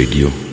loopsradio.com